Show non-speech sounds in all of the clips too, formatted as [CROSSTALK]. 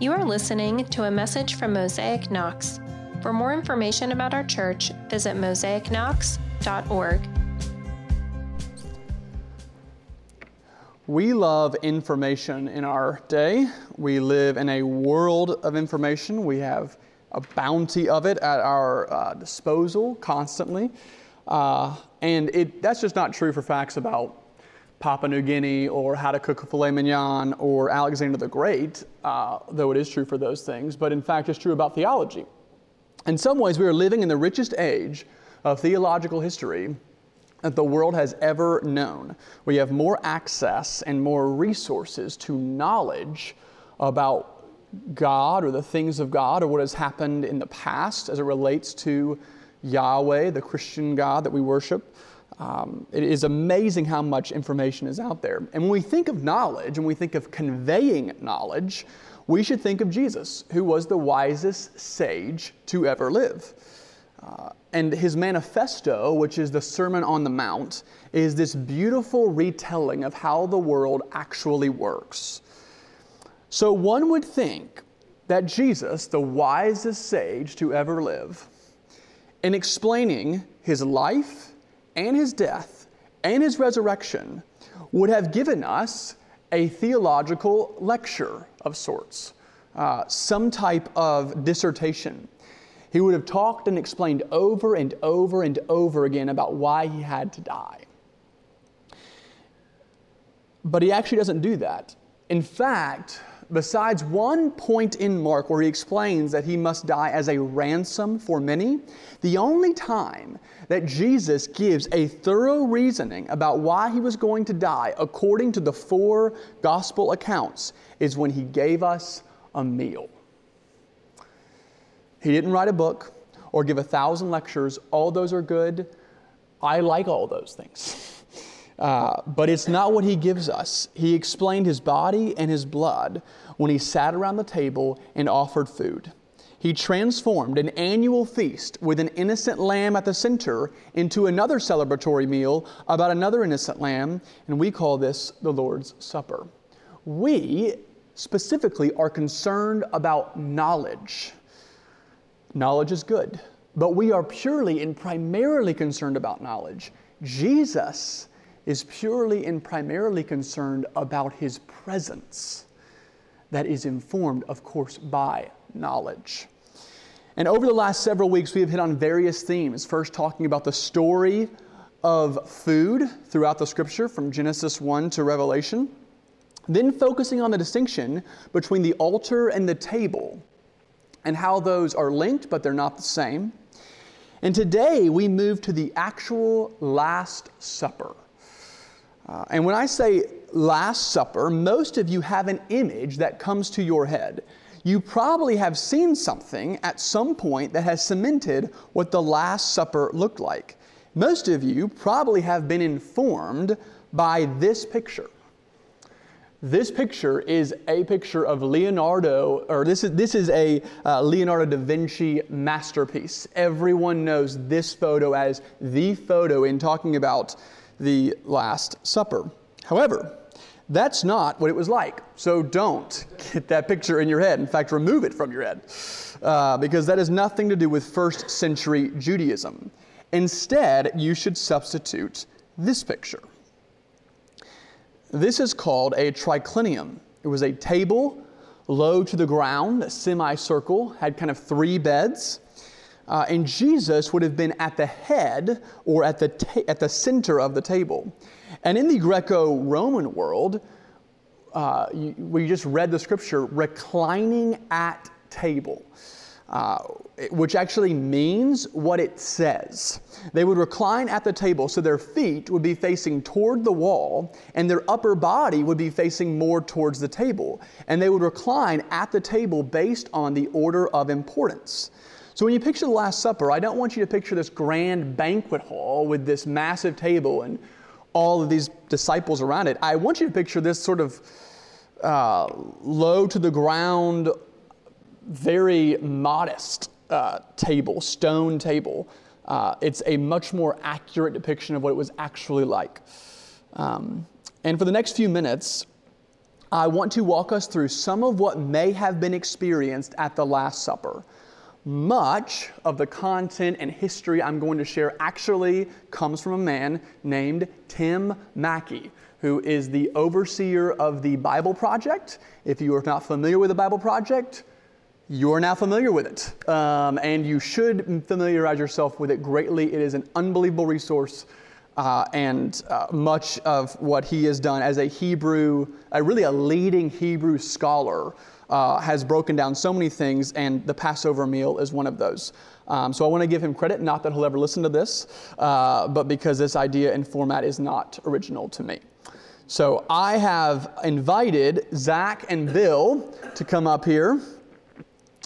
You are listening to a message from Mosaic Knox. For more information about our church, visit mosaicknox.org. We love information in our day. We live in a world of information. We have a bounty of it at our uh, disposal constantly. Uh, and it, that's just not true for facts about Papua New Guinea or how to cook a filet mignon or Alexander the Great, uh, though it is true for those things, but in fact it's true about theology. In some ways, we are living in the richest age of theological history that the world has ever known. We have more access and more resources to knowledge about God or the things of God or what has happened in the past as it relates to Yahweh, the Christian God that we worship. Um, it is amazing how much information is out there. And when we think of knowledge and we think of conveying knowledge, we should think of Jesus, who was the wisest sage to ever live. Uh, and his manifesto, which is the Sermon on the Mount, is this beautiful retelling of how the world actually works. So one would think that Jesus, the wisest sage to ever live, in explaining his life and his death and his resurrection would have given us a theological lecture of sorts, uh, some type of dissertation. He would have talked and explained over and over and over again about why he had to die. But he actually doesn't do that. In fact, besides one point in Mark where he explains that he must die as a ransom for many, the only time that Jesus gives a thorough reasoning about why he was going to die according to the four gospel accounts is when he gave us a meal. He didn't write a book or give a thousand lectures. All those are good. I like all those things. [LAUGHS] Uh, but it's not what he gives us. He explained his body and his blood when he sat around the table and offered food. He transformed an annual feast with an innocent lamb at the center into another celebratory meal about another innocent lamb, and we call this the Lord's Supper. We specifically are concerned about knowledge. Knowledge is good, but we are purely and primarily concerned about knowledge. Jesus is purely and primarily concerned about his presence that is informed, of course, by knowledge. And over the last several weeks, we have hit on various themes. First, talking about the story of food throughout the scripture from Genesis 1 to Revelation. Then, focusing on the distinction between the altar and the table and how those are linked, but they're not the same. And today, we move to the actual Last Supper uh, and when I say Last Supper, most of you have an image that comes to your head. You probably have seen something at some point that has cemented what the Last Supper looked like. Most of you probably have been informed by this picture. This picture is a picture of Leonardo, or this is, this is a uh, Leonardo da Vinci masterpiece. Everyone knows this photo as the photo in talking about the Last Supper. However, that's not what it was like. So don't get that picture in your head. In fact, remove it from your head uh, because that has nothing to do with first century Judaism. Instead, you should substitute this picture. This is called a triclinium. It was a table low to the ground, a semicircle, had kind of three beds. Uh, and Jesus would have been at the head or at the, ta- at the center of the table. And in the Greco Roman world, uh, you, we just read the scripture, reclining at table. Uh, which actually means what it says. They would recline at the table so their feet would be facing toward the wall and their upper body would be facing more towards the table. And they would recline at the table based on the order of importance. So when you picture the Last Supper, I don't want you to picture this grand banquet hall with this massive table and all of these disciples around it. I want you to picture this sort of uh, low to the ground, very modest uh, table, stone table. Uh, it's a much more accurate depiction of what it was actually like. Um, and for the next few minutes, I want to walk us through some of what may have been experienced at the Last Supper. Much of the content and history I'm going to share actually comes from a man named Tim Mackie, who is the overseer of the Bible Project. If you are not familiar with the Bible Project, you are now familiar with it. Um, and you should familiarize yourself with it greatly. It is an unbelievable resource. Uh, and uh, much of what he has done as a Hebrew, a really a leading Hebrew scholar, uh, has broken down so many things, and the Passover meal is one of those. Um, so I want to give him credit, not that he'll ever listen to this, uh, but because this idea and format is not original to me. So I have invited Zach and Bill to come up here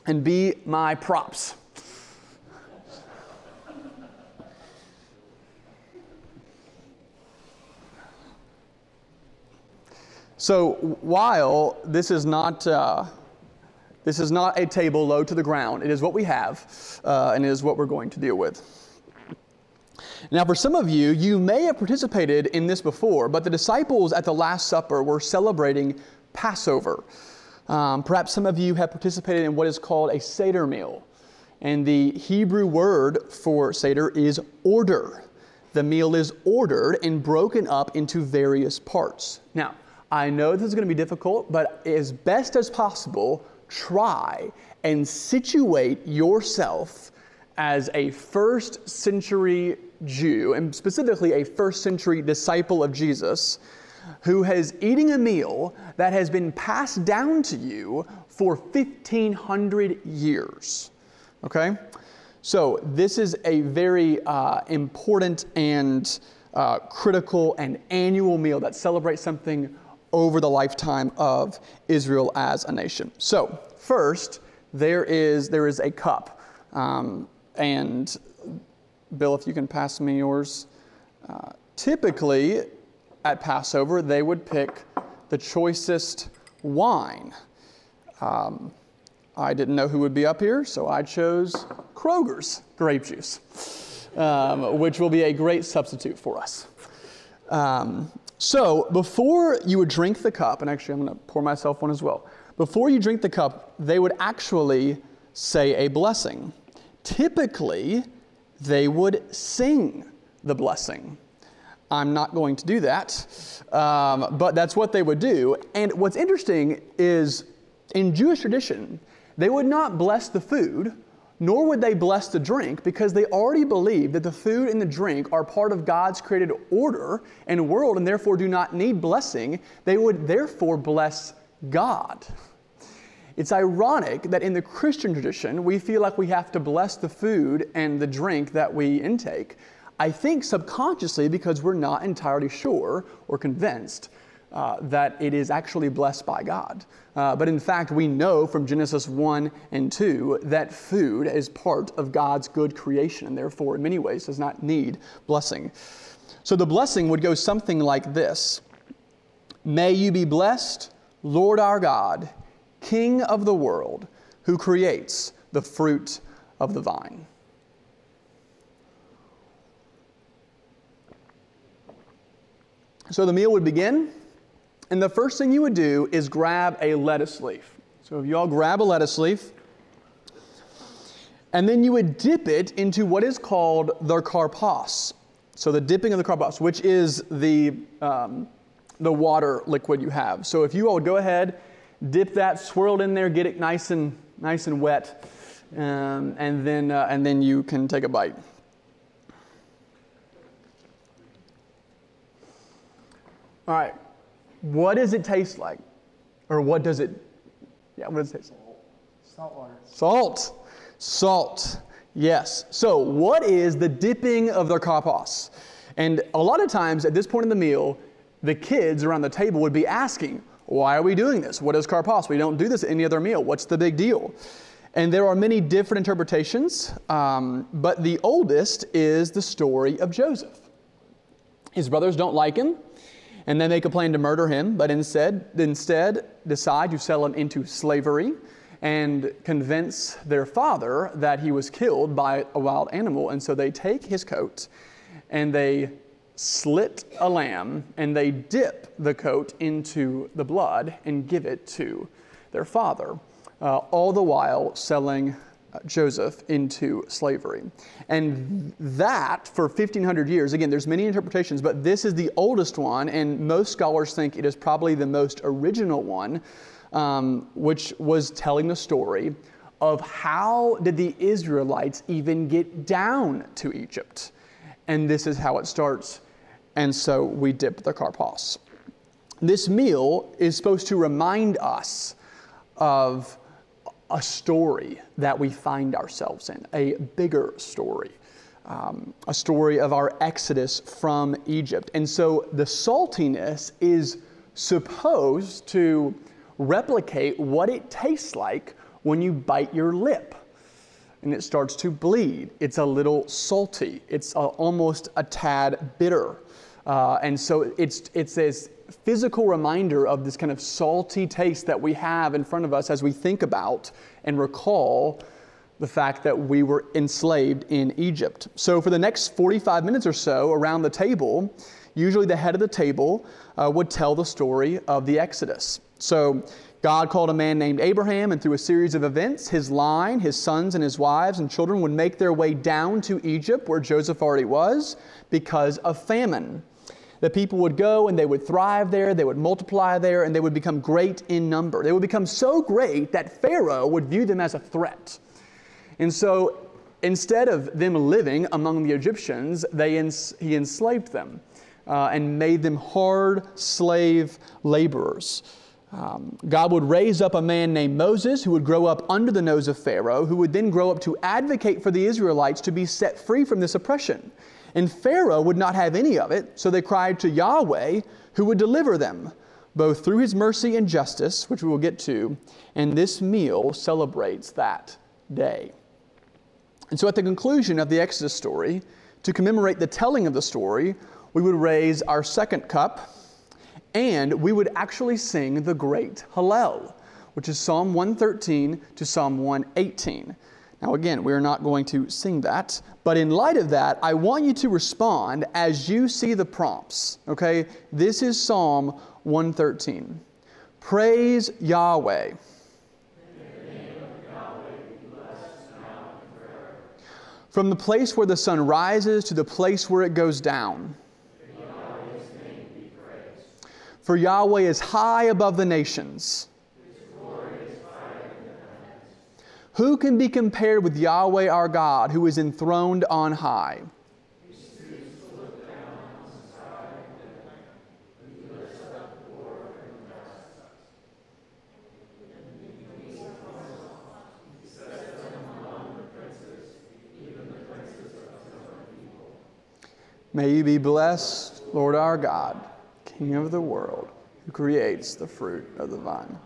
and be my props. So while this is not uh, this is not a table low to the ground, it is what we have, uh, and it is what we're going to deal with. Now, for some of you, you may have participated in this before, but the disciples at the Last Supper were celebrating Passover. Um, perhaps some of you have participated in what is called a Seder meal. And the Hebrew word for Seder is order. The meal is ordered and broken up into various parts. Now, I know this is going to be difficult, but as best as possible, try and situate yourself as a first century Jew, and specifically a first century disciple of Jesus, who is eating a meal that has been passed down to you for 1500 years. Okay? So, this is a very uh, important and uh, critical and annual meal that celebrates something over the lifetime of Israel as a nation. So, first, there is, there is a cup. Um, and, Bill, if you can pass me yours. Uh, typically, at Passover, they would pick the choicest wine. Um, I didn't know who would be up here, so I chose Kroger's grape juice, um, which will be a great substitute for us. Um, so, before you would drink the cup, and actually I'm going to pour myself one as well, before you drink the cup, they would actually say a blessing. Typically, they would sing the blessing. I'm not going to do that, um, but that's what they would do. And what's interesting is in Jewish tradition, they would not bless the food nor would they bless the drink because they already believe that the food and the drink are part of God's created order and world and therefore do not need blessing. They would therefore bless God. It's ironic that in the Christian tradition, we feel like we have to bless the food and the drink that we intake. I think subconsciously because we're not entirely sure or convinced uh, that it is actually blessed by God. Uh, but in fact, we know from Genesis 1 and 2 that food is part of God's good creation and therefore, in many ways, does not need blessing. So the blessing would go something like this May you be blessed, Lord our God, King of the world, who creates the fruit of the vine. So the meal would begin and the first thing you would do is grab a lettuce leaf. So if you all grab a lettuce leaf, and then you would dip it into what is called the karpas. So the dipping of the karpas, which is the, um, the water liquid you have. So if you all go ahead, dip that, swirl it in there, get it nice and, nice and wet, um, and, then, uh, and then you can take a bite. All right. What does it taste like? Or what does it, yeah, what does it taste like? Salt water. Salt. Salt. Yes. So, what is the dipping of their karpas? And a lot of times at this point in the meal, the kids around the table would be asking, why are we doing this? What is karpas? We don't do this at any other meal. What's the big deal? And there are many different interpretations, um, but the oldest is the story of Joseph. His brothers don't like him and then they a plan to murder him, but instead, instead decide to sell him into slavery and convince their father that he was killed by a wild animal. And so they take his coat and they slit a lamb and they dip the coat into the blood and give it to their father, uh, all the while selling Joseph into slavery. And that, for 1500 years, again, there's many interpretations, but this is the oldest one, and most scholars think it is probably the most original one, um, which was telling the story of how did the Israelites even get down to Egypt. And this is how it starts. And so we dip the karpas. This meal is supposed to remind us of a story that we find ourselves in, a bigger story, um, a story of our exodus from Egypt. And so the saltiness is supposed to replicate what it tastes like when you bite your lip and it starts to bleed. It's a little salty, it's a, almost a tad bitter. Uh, and so it's, it's this physical reminder of this kind of salty taste that we have in front of us as we think about and recall the fact that we were enslaved in Egypt. So, for the next 45 minutes or so around the table, usually the head of the table uh, would tell the story of the Exodus. So, God called a man named Abraham, and through a series of events, his line, his sons, and his wives and children would make their way down to Egypt, where Joseph already was, because of famine the people would go and they would thrive there, they would multiply there, and they would become great in number. They would become so great that Pharaoh would view them as a threat. And so instead of them living among the Egyptians, they ens- he enslaved them uh, and made them hard slave laborers. Um, God would raise up a man named Moses who would grow up under the nose of Pharaoh, who would then grow up to advocate for the Israelites to be set free from this oppression. And Pharaoh would not have any of it, so they cried to Yahweh, who would deliver them, both through his mercy and justice, which we will get to. And this meal celebrates that day. And so at the conclusion of the Exodus story, to commemorate the telling of the story, we would raise our second cup and we would actually sing the great Hallel, which is Psalm 113 to Psalm 118. Now, again, we are not going to sing that, but in light of that, I want you to respond as you see the prompts. Okay? This is Psalm 113. Praise Yahweh. From the place where the sun rises to the place where it goes down. For Yahweh is high above the nations. Who can be compared with Yahweh our God, who is enthroned on high? May you be blessed, Lord our God, King of the world, who creates the fruit of the vine.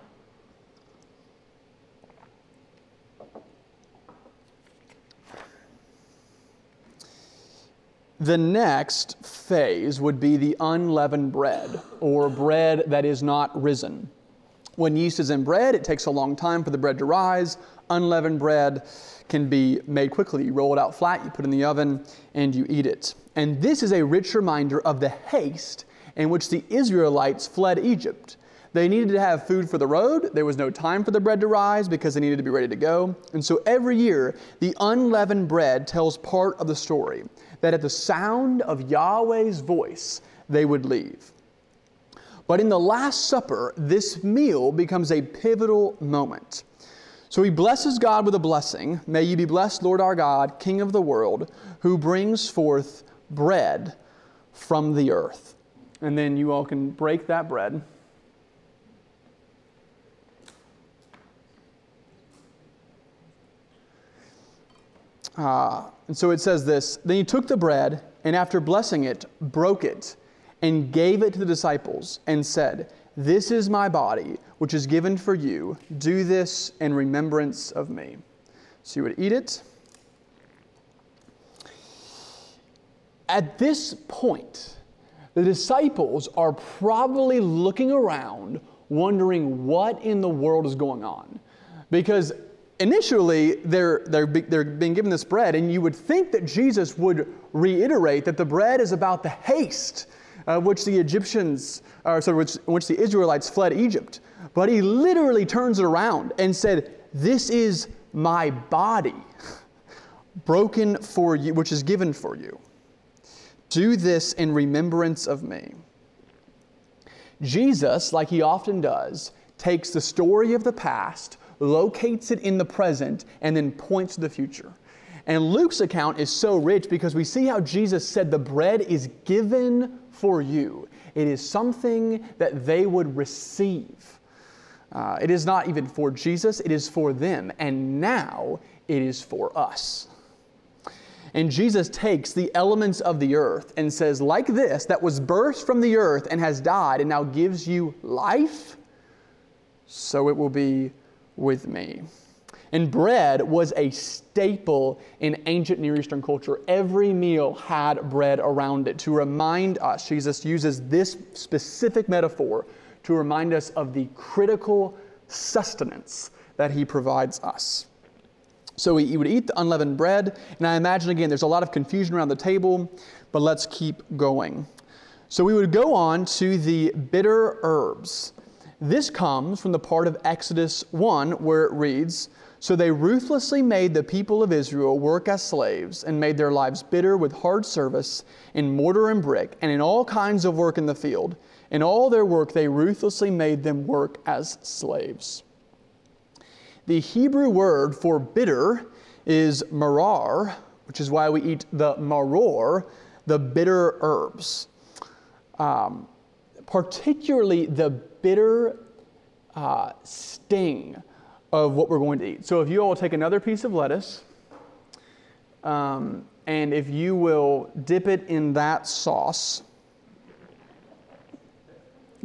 The next phase would be the unleavened bread, or bread that is not risen. When yeast is in bread, it takes a long time for the bread to rise. Unleavened bread can be made quickly. You roll it out flat, you put it in the oven, and you eat it. And this is a rich reminder of the haste in which the Israelites fled Egypt. They needed to have food for the road. There was no time for the bread to rise because they needed to be ready to go. And so every year, the unleavened bread tells part of the story that at the sound of Yahweh's voice, they would leave. But in the Last Supper, this meal becomes a pivotal moment. So he blesses God with a blessing. May you be blessed, Lord our God, King of the world, who brings forth bread from the earth. And then you all can break that bread. Uh, and so it says this Then he took the bread, and after blessing it, broke it, and gave it to the disciples, and said, This is my body, which is given for you. Do this in remembrance of me. So you would eat it. At this point, the disciples are probably looking around, wondering what in the world is going on. Because initially they're, they're, they're being given this bread, and you would think that Jesus would reiterate that the bread is about the haste uh, which the Egyptians, or sorry, which, which the Israelites fled Egypt. But he literally turns it around and said, This is my body, broken for you, which is given for you. Do this in remembrance of me. Jesus, like he often does, takes the story of the past, locates it in the present, and then points to the future. And Luke's account is so rich because we see how Jesus said the bread is given for you. It is something that they would receive. Uh, it is not even for Jesus, it is for them. And now it is for us. And Jesus takes the elements of the earth and says, like this, that was birthed from the earth and has died and now gives you life, so it will be with me. And bread was a staple in ancient Near Eastern culture. Every meal had bread around it to remind us. Jesus uses this specific metaphor to remind us of the critical sustenance that he provides us. So he would eat the unleavened bread, and I imagine again there's a lot of confusion around the table, but let's keep going. So we would go on to the bitter herbs. This comes from the part of Exodus 1 where it reads, so they ruthlessly made the people of Israel work as slaves and made their lives bitter with hard service in mortar and brick and in all kinds of work in the field. In all their work, they ruthlessly made them work as slaves. The Hebrew word for bitter is marar, which is why we eat the maror, the bitter herbs. Um, particularly the bitter uh, sting of what we're going to eat. So if you all take another piece of lettuce, um, and if you will dip it in that sauce,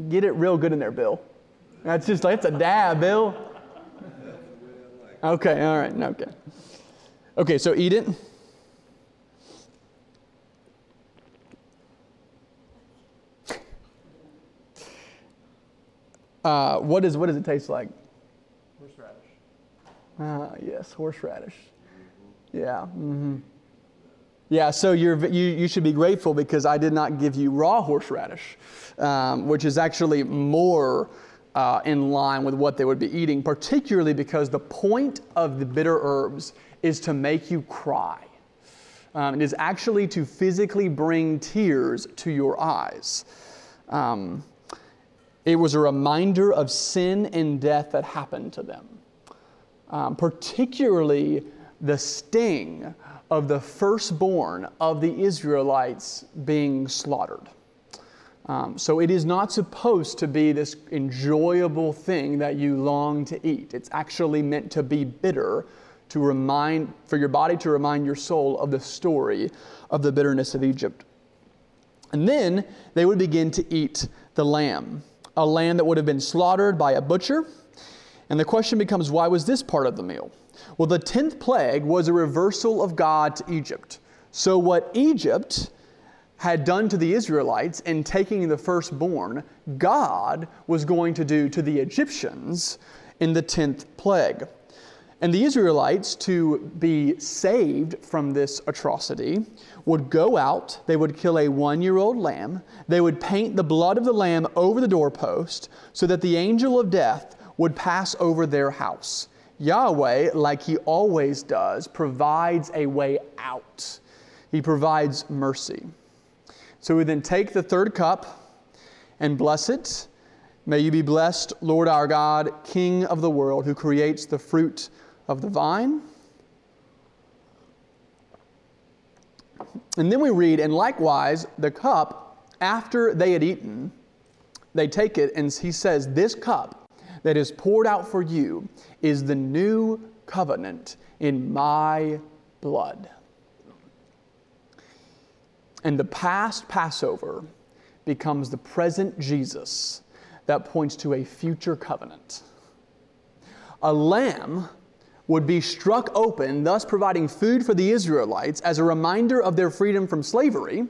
get it real good in there, Bill. That's just that's a dab, Bill. Okay, all right, okay. Okay, so eat it. Uh, what, is, what does it taste like? Horseradish. Ah, yes, horseradish. Yeah. Mm-hmm. Yeah, so you're, you, you should be grateful because I did not give you raw horseradish, um, which is actually more uh, in line with what they would be eating, particularly because the point of the bitter herbs is to make you cry. Um, it is actually to physically bring tears to your eyes. Um, it was a reminder of sin and death that happened to them um, particularly the sting of the firstborn of the Israelites being slaughtered. Um, so it is not supposed to be this enjoyable thing that you long to eat. It's actually meant to be bitter to remind, for your body to remind your soul of the story of the bitterness of Egypt. And then they would begin to eat the lamb, a lamb that would have been slaughtered by a butcher and the question becomes why was this part of the meal? Well, the 10th plague was a reversal of God to Egypt. So, what Egypt had done to the Israelites in taking the firstborn, God was going to do to the Egyptians in the 10th plague. And the Israelites, to be saved from this atrocity, would go out, they would kill a one year old lamb, they would paint the blood of the lamb over the doorpost so that the angel of death would pass over their house. Yahweh, like he always does, provides a way out. He provides mercy. So we then take the third cup and bless it. May you be blessed, Lord our God, King of the world, who creates the fruit of the vine. And then we read, and likewise, the cup, after they had eaten, they take it, and he says, This cup that is poured out for you is the new covenant in my blood. And the past Passover becomes the present Jesus that points to a future covenant. A lamb would be struck open, thus providing food for the Israelites as a reminder of their freedom from slavery.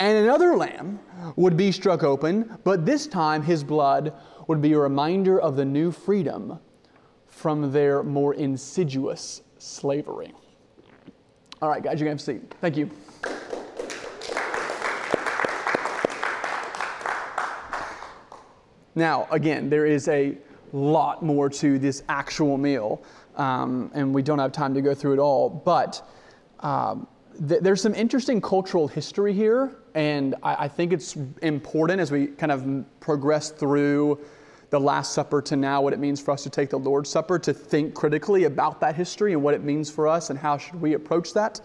And another lamb would be struck open, but this time his blood would be a reminder of the new freedom from their more insidious slavery. All right, guys, you're going have a seat. Thank you. Now, again, there is a lot more to this actual meal, um, and we don't have time to go through it all, but um, th- there's some interesting cultural history here, and I-, I think it's important as we kind of progress through the Last Supper to now, what it means for us to take the Lord's Supper, to think critically about that history and what it means for us and how should we approach that.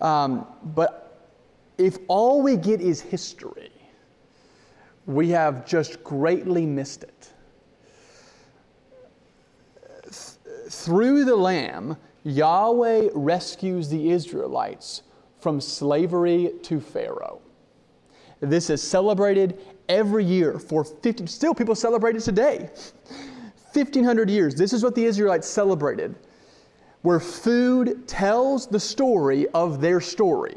Um, but if all we get is history, we have just greatly missed it. Through the Lamb, Yahweh rescues the Israelites from slavery to Pharaoh. This is celebrated every year for 50, still people celebrate it today. 1500 years. This is what the Israelites celebrated, where food tells the story of their story.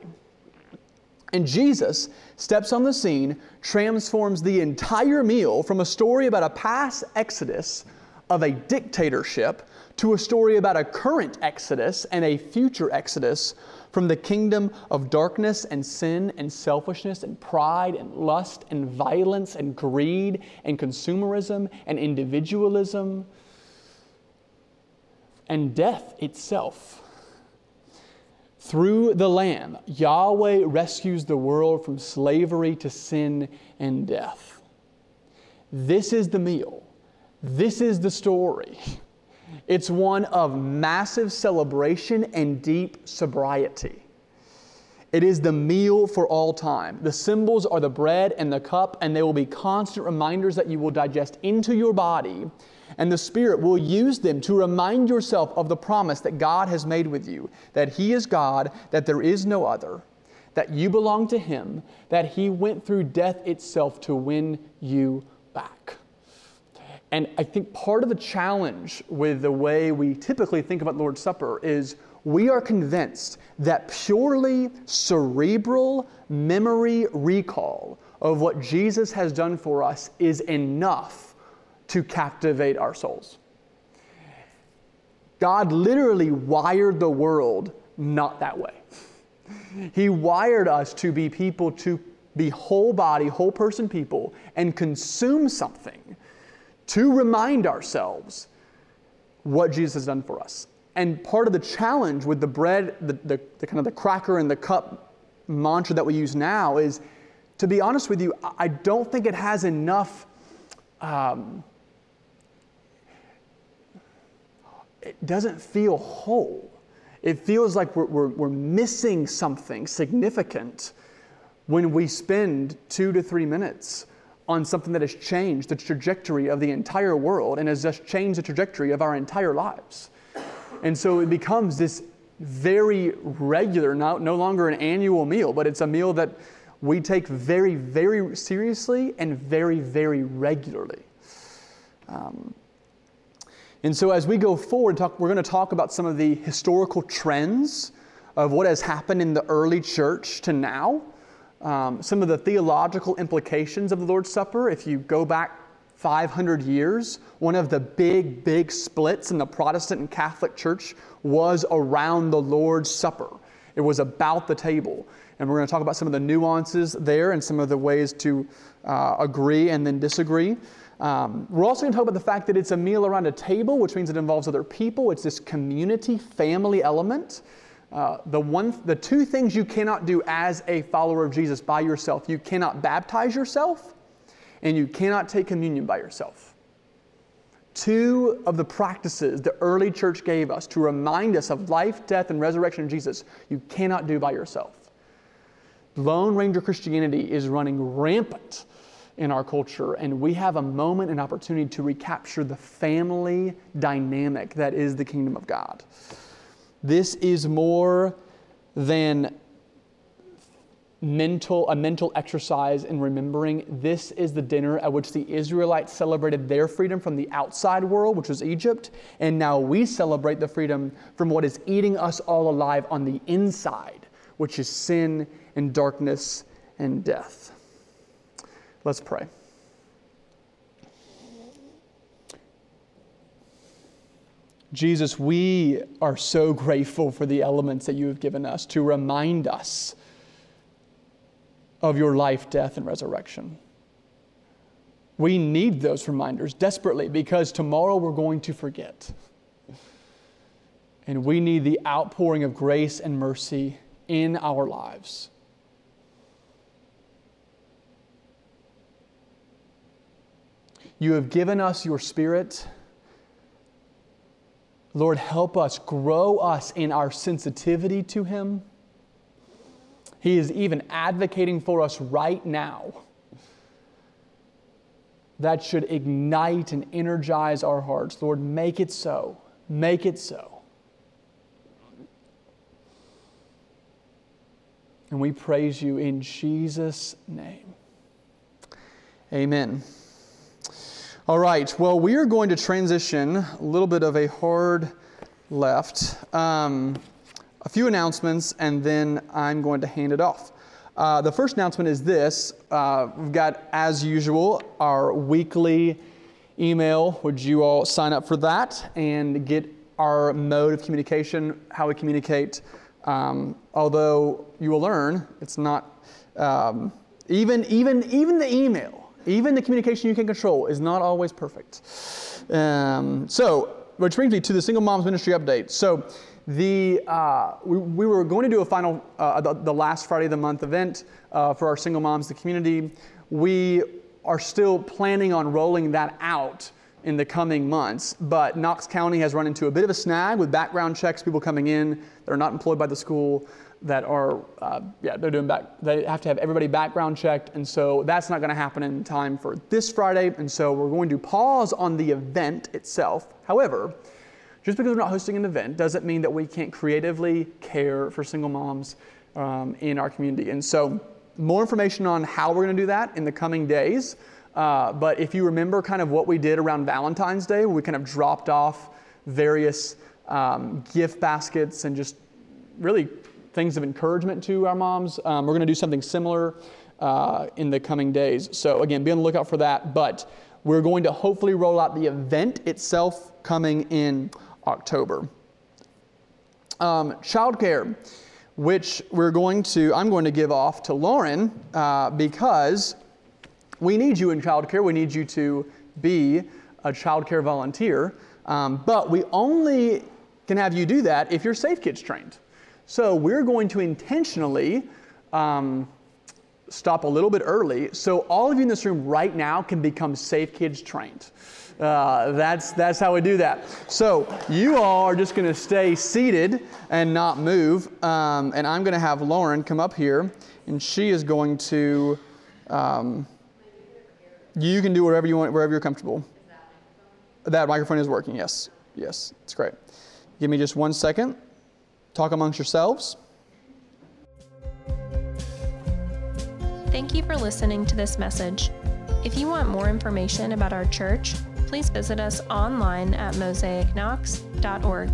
And Jesus steps on the scene, transforms the entire meal from a story about a past exodus of a dictatorship to a story about a current exodus and a future exodus from the kingdom of darkness and sin and selfishness and pride and lust and violence and greed and consumerism and individualism and death itself. Through the Lamb, Yahweh rescues the world from slavery to sin and death. This is the meal. This is the story. It's one of massive celebration and deep sobriety. It is the meal for all time. The symbols are the bread and the cup, and they will be constant reminders that you will digest into your body and the Spirit will use them to remind yourself of the promise that God has made with you that He is God, that there is no other, that you belong to Him, that He went through death itself to win you back. And I think part of the challenge with the way we typically think about Lord's Supper is we are convinced that purely cerebral memory recall of what Jesus has done for us is enough to captivate our souls. God literally wired the world not that way. He wired us to be people, to be whole body, whole person people, and consume something to remind ourselves what Jesus has done for us. And part of the challenge with the bread, the, the, the kind of the cracker and the cup mantra that we use now is, to be honest with you, I don't think it has enough um, it doesn't feel whole. It feels like we're, we're, we're missing something significant when we spend two to three minutes on something that has changed the trajectory of the entire world and has just changed the trajectory of our entire lives. And so it becomes this very regular, no, no longer an annual meal, but it's a meal that we take very, very seriously and very, very regularly. Um, and so, as we go forward, talk, we're going to talk about some of the historical trends of what has happened in the early church to now, um, some of the theological implications of the Lord's Supper. If you go back 500 years, one of the big, big splits in the Protestant and Catholic Church was around the Lord's Supper. It was about the table. And we're going to talk about some of the nuances there and some of the ways to uh, agree and then disagree. Um, we're also going to talk about the fact that it's a meal around a table, which means it involves other people. It's this community, family element. Uh, the, one, the two things you cannot do as a follower of Jesus by yourself you cannot baptize yourself, and you cannot take communion by yourself. Two of the practices the early church gave us to remind us of life, death, and resurrection of Jesus, you cannot do by yourself. Lone Ranger Christianity is running rampant in our culture, and we have a moment and opportunity to recapture the family dynamic that is the kingdom of God. This is more than mental a mental exercise in remembering this is the dinner at which the Israelites celebrated their freedom from the outside world which was Egypt and now we celebrate the freedom from what is eating us all alive on the inside which is sin and darkness and death Let's pray. Jesus, we are so grateful for the elements that you have given us to remind us of your life, death, and resurrection. We need those reminders desperately because tomorrow we're going to forget. And we need the outpouring of grace and mercy in our lives. You have given us your Spirit. Lord, help us, grow us in our sensitivity to Him. He is even advocating for us right now. That should ignite and energize our hearts. Lord, make it so. Make it so. And we praise you in Jesus' name. Amen. All right, well, we are going to transition a little bit of a hard left. Um, a few announcements, and then I'm going to hand it off. Uh, the first announcement is this uh, we've got, as usual, our weekly email. Would you all sign up for that and get our mode of communication, how we communicate? Um, although you will learn, it's not um, even even even the email, even the communication you can control is not always perfect. Um, so, which brings me to the Single Moms Ministry update. So. The, uh, we, we, were going to do a final, uh, the, the, last Friday of the month event uh, for our single moms, the community. We are still planning on rolling that out in the coming months, but Knox County has run into a bit of a snag with background checks, people coming in that are not employed by the school that are, uh, yeah, they're doing back, they have to have everybody background checked, and so that's not going to happen in time for this Friday, and so we're going to pause on the event itself. However, just because we're not hosting an event doesn't mean that we can't creatively care for single moms um, in our community. And so, more information on how we're going to do that in the coming days. Uh, but if you remember kind of what we did around Valentine's Day, we kind of dropped off various um, gift baskets and just really things of encouragement to our moms. Um, we're going to do something similar uh, in the coming days. So, again, be on the lookout for that. But we're going to hopefully roll out the event itself coming in October. Um, childcare, which we're going to, I'm going to give off to Lauren uh, because we need you in childcare. We need you to be a childcare volunteer. Um, but we only can have you do that if you're Safe Kids trained. So we're going to intentionally um, stop a little bit early so all of you in this room right now can become Safe Kids trained. Uh, that's, that's how we do that. So you all are just going to stay seated and not move. Um, and I'm going to have Lauren come up here, and she is going to. Um, you can do whatever you want, wherever you're comfortable. That, that microphone is working, yes. Yes, it's great. Give me just one second. Talk amongst yourselves. Thank you for listening to this message. If you want more information about our church, please visit us online at mosaicknox.org.